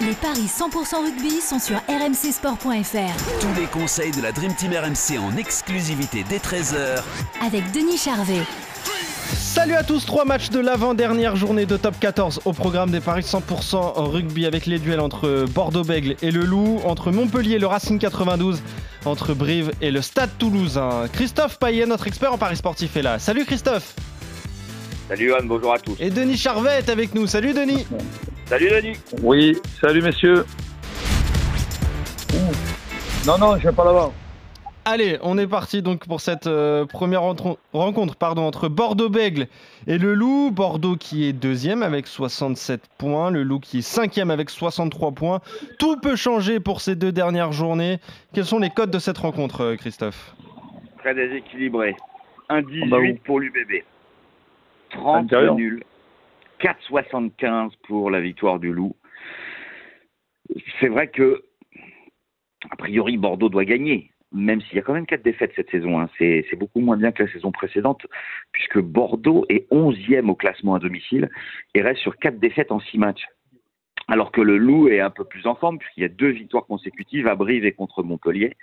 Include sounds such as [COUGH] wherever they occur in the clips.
Les paris 100% rugby sont sur rmcsport.fr Tous les conseils de la Dream Team RMC en exclusivité dès 13h avec Denis Charvet. Salut à tous, trois matchs de l'avant-dernière journée de top 14 au programme des paris 100% en rugby avec les duels entre Bordeaux-Bègle et le Loup, entre Montpellier et le Racing 92, entre Brive et le Stade Toulousain. Christophe Payet, notre expert en paris sportif, est là. Salut Christophe Salut Johan, bonjour à tous. Et Denis Charvet est avec nous. Salut Denis Salut Denis. Oui, salut messieurs. Non, non, je vais pas là-bas. Allez, on est parti donc pour cette euh, première rentre- rencontre pardon, entre Bordeaux-Bègle et le Loup. Bordeaux qui est deuxième avec 67 points, le Loup qui est cinquième avec 63 points. Tout peut changer pour ces deux dernières journées. Quels sont les codes de cette rencontre, euh, Christophe? Très déséquilibré. 1,18 bah oui. pour l'UBB. 30 Intérieur. nuls. 4,75 pour la victoire du Loup. C'est vrai que, a priori, Bordeaux doit gagner. Même s'il y a quand même quatre défaites cette saison, hein. c'est beaucoup moins bien que la saison précédente, puisque Bordeaux est 11e au classement à domicile et reste sur quatre défaites en six matchs. Alors que le Loup est un peu plus en forme, puisqu'il y a deux victoires consécutives à Brive et contre Montpellier.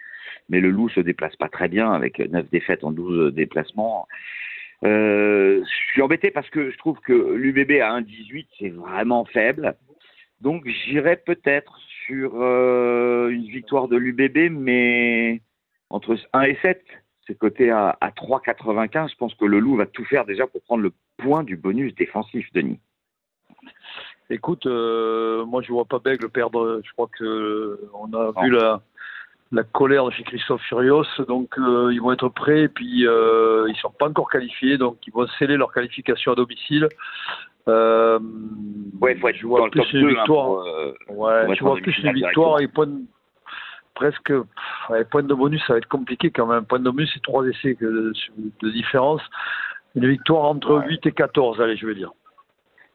Mais le Loup se déplace pas très bien avec neuf défaites en 12 déplacements. Euh, je suis embêté parce que je trouve que l'UBB à 1,18 c'est vraiment faible. Donc j'irai peut-être sur euh, une victoire de l'UBB, mais entre 1 et 7. C'est coté à, à 3,95. Je pense que le Loup va tout faire déjà pour prendre le point du bonus défensif, Denis. Écoute, euh, moi je vois pas Bègle perdre. Je crois que euh, on a Non. vu la, la colère de chez Christophe Furios, donc euh, ils vont être prêts. Et puis euh, ils sont pas encore qualifiés, donc ils vont sceller leur qualification à domicile. Euh, Ouais, faut être je vois dans le plus top les 2 hein, pour, euh, Ouais, pour en vois plus les victoires et points de- presque pff, ouais, points de bonus, ça va être compliqué quand même. Point de bonus, c'est trois essais que- de différence. Une victoire entre Ouais. 8 et 14, allez, je vais dire.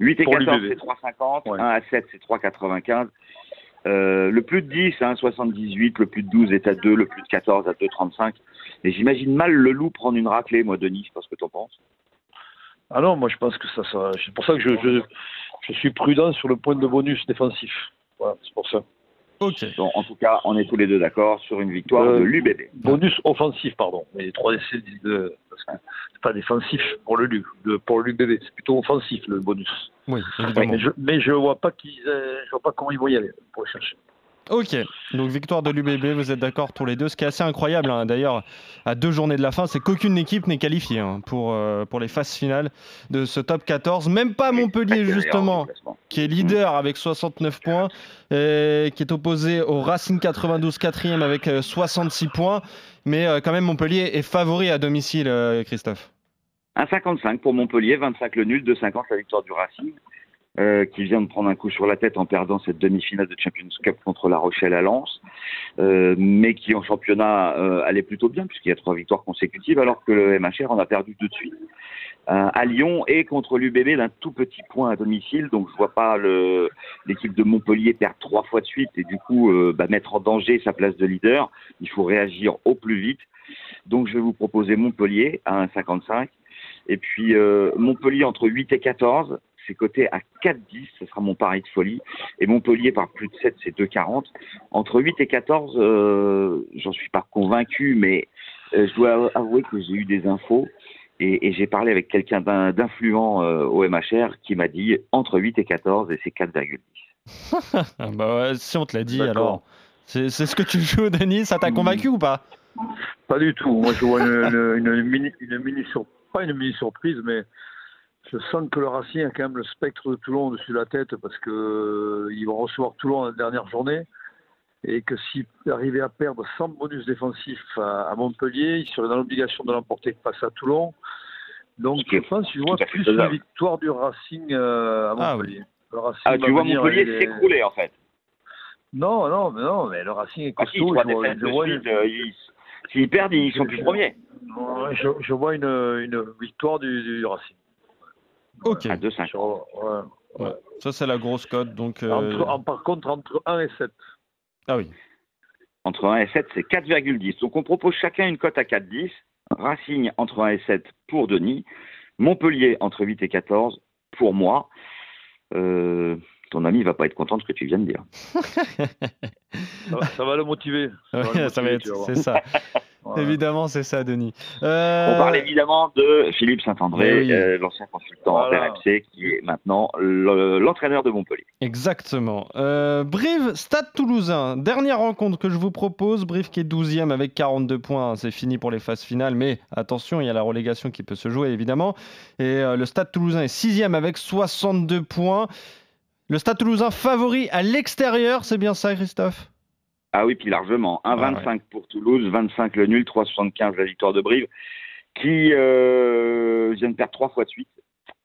8 et Pour 14, l'UBB. c'est 3,50. Ouais. 1 à 7, c'est 3,95. Euh, le plus de 10, hein, 78. Le plus de 12 est à 2. Le plus de 14 à 2,35. Et j'imagine mal le loup prendre une raclée, moi, Denis. Je sais pas ce que t'en penses? Ah non, moi je pense que ça, ça c'est pour ça que je, je, je suis prudent sur le point de bonus défensif. Voilà, c'est pour ça. Ok. Donc, en tout cas, on est tous les deux d'accord sur une victoire Euh, de l'UBB. Bonus offensif, pardon. Mais les trois essais, de, pas défensif pour le LU, de- pour l'UBB, c'est plutôt offensif le bonus. Oui, évidemment. Mais je, mais je vois pas qu'ils, euh, je vois pas comment ils vont y aller pour le chercher. Ok, donc victoire de l'UBB, vous êtes d'accord tous les deux. Ce qui est assez incroyable, hein, d'ailleurs, à deux journées de la fin, c'est qu'aucune équipe n'est qualifiée hein, pour, euh, pour les phases finales de ce top 14. Même pas Montpellier, justement, en qui est leader avec 69 points, et qui est opposé au Racing 92, quatrième avec euh, 66 points. Mais euh, quand même, Montpellier est favori à domicile, euh, Christophe. 1,55 pour Montpellier, 25 le nul, 2,50 la victoire du Racing, euh, qui vient de prendre un coup sur la tête en perdant cette demi-finale de Champions Cup contre La Rochelle à Lens, euh, mais qui en championnat euh, allait plutôt bien puisqu'il y a trois victoires consécutives, alors que le MHR en a perdu deux de suite. À Lyon et contre l'UBB d'un tout petit point à domicile, donc je vois pas l'équipe de Montpellier perdre trois fois de suite et du coup bah, mettre en danger sa place de leader. Il faut réagir au plus vite. Donc je vais vous proposer Montpellier à 1,55 et puis euh, Montpellier entre 8 et 14, c'est coté à 4,10, ce sera mon pari de folie. Et Montpellier par plus de 7, c'est 2,40. Entre 8 et 14, euh, j'en suis pas convaincu, mais euh, je dois avouer que j'ai eu des infos et, et j'ai parlé avec quelqu'un d'in- d'influent euh, au MHR qui m'a dit entre 8 et 14 et c'est 4,10. Ah [LAUGHS] bah ouais, si on te l'a dit, alors. C'est ce que tu joues, Denis, ça t'a convaincu ou pas? Pas du tout. Moi, je vois une, une, une mini, une mini sur, pas une mini surprise, mais je sens que le Racing a quand même le spectre de Toulon au-dessus de la tête parce que euh, vont recevoir Toulon la dernière journée et que s'ils arrivaient à perdre sans bonus défensif à, à Montpellier, ils seraient dans l'obligation de l'emporter face à Toulon. Donc, qui je pense que je vois plus une faisable. victoire du Racing euh, à Ah Montpellier. Le Racing Ah, tu vois venir Montpellier les- s'écrouler en fait. Non, non, mais non, mais le Racing est Ah si, costaud. je vois- je vois euh, s'ils perdent, ils sont plus premiers. Je, je vois une, une victoire du, du Racing. Ok. À 2-5. Sur- ouais. Ouais. Ça, c'est la grosse cote. Donc, euh, Entre- en- par contre, entre 1 et 7. Ah oui. Entre 1 et 7, c'est 4,10. Donc on propose chacun une cote à 4,10. Racing entre 1 et 7 pour Denis. Montpellier entre 8 et 14 pour moi. Euh, ton ami va pas être content de ce que tu viens de dire. [LAUGHS] Ça, va- ça va le motiver. Ça va Ouais, c'est ça. [LAUGHS] Voilà. Évidemment, c'est ça, Denis. Euh, On parle évidemment de Philippe Saint-André, oui. euh, l'ancien consultant Voilà. RMC, qui est maintenant le- l'entraîneur de Montpellier. Exactement. Euh, Brive, Stade Toulousain. Dernière rencontre que je vous propose. Brive qui est 12e avec 42 points. C'est fini pour les phases finales, mais attention, il y a la relégation qui peut se jouer évidemment. Et euh, le Stade Toulousain est 6e avec 62 points. Le Stade Toulousain favori à l'extérieur, c'est bien ça, Christophe? Ah oui, puis largement. 1,25 pour Toulouse, 25 le nul, 3,75 la victoire de Brive, qui euh, vient de perdre trois fois de suite.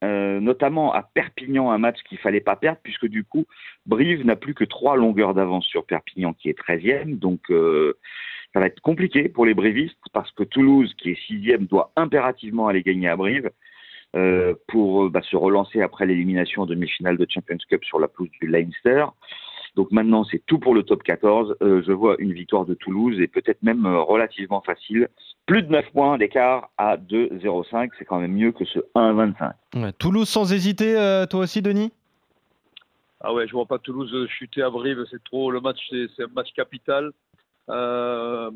Euh, notamment à Perpignan, un match qu'il fallait pas perdre, puisque du coup, Brive n'a plus que trois longueurs d'avance sur Perpignan, qui est 13e. Donc, euh, ça va être compliqué pour les Brivistes, parce que Toulouse, qui est 6e, doit impérativement aller gagner à Brive euh, pour euh, bah, se relancer après l'élimination en demi-finale de Champions Cup sur la pelouse du Leinster. Donc maintenant, c'est tout pour le top 14. Euh, je vois une victoire de Toulouse et peut-être même relativement facile. Plus de 9 points d'écart à 2,05. C'est quand même mieux que ce 1,25. Ouais, Toulouse sans hésiter, euh, toi aussi, Denis? Ah ouais, je vois pas Toulouse chuter à Brive, c'est trop. Le match, c'est c'est un match capital. Euh,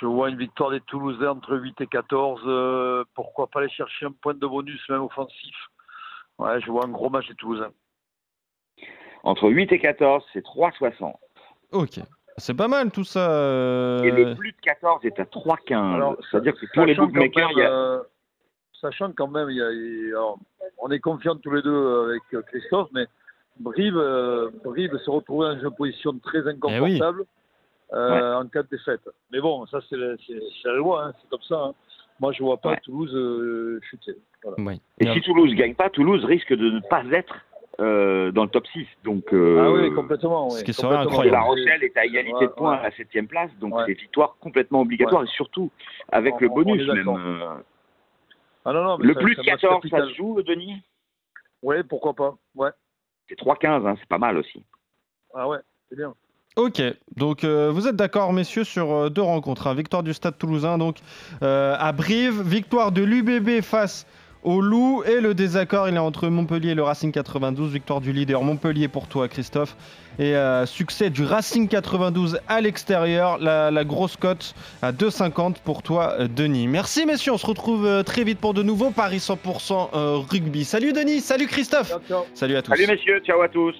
je vois une victoire des Toulousains entre 8 et 14. euh, pourquoi pas aller chercher un point de bonus, même offensif Ouais, je vois un gros match des Toulousains. Entre 8 et 14, c'est 3,60. Ok. C'est pas mal tout ça. euh, Et le plus de 14 est à 3,15. Alors, C'est-à-dire que pour les Sachant quand bookmakers, même, il y a... euh, sachant quand même, il y a, il y a- alors, on est confiants tous les deux avec Christophe, mais Brive, euh, Brive se retrouve dans une position très inconfortable euh, en cas de défaite. Mais bon, ça c'est la, loi, hein, c'est comme ça. hein. Moi, je vois pas Ouais. Toulouse euh, chuter. Voilà. Et si Toulouse gagne pas, Toulouse risque de ne pas être euh, dans le top 6. Donc, euh, Ah oui, complètement. ce qui serait incroyable. La Rochelle est à égalité Ouais, de points ouais. à la 7 place, donc Ouais. c'est victoire complètement obligatoire et surtout avec On- le on- bonus même. Ah non, non, mais le ça- plus match 14, ça se joue, Denis? Oui, pourquoi pas. Ouais. C'est 3-15, hein, c'est pas mal aussi. Ah ouais, c'est bien. Ok, donc euh, vous êtes d'accord, messieurs, sur euh, deux rencontres. hein. Victoire du Stade Toulousain, donc euh, à Brive, victoire de l'UBB face au Loup, et le désaccord, il est entre Montpellier et le Racing 92. Victoire du leader Montpellier pour toi, Christophe, et succès du Racing 92 à l'extérieur. La, la grosse cote à 2,50 pour toi, Denis. Merci, messieurs, on se retrouve très vite pour de nouveaux Paris 100% euh, rugby. Salut, Denis, salut, Christophe, Ciao, ciao. salut à tous. Salut messieurs, ciao à tous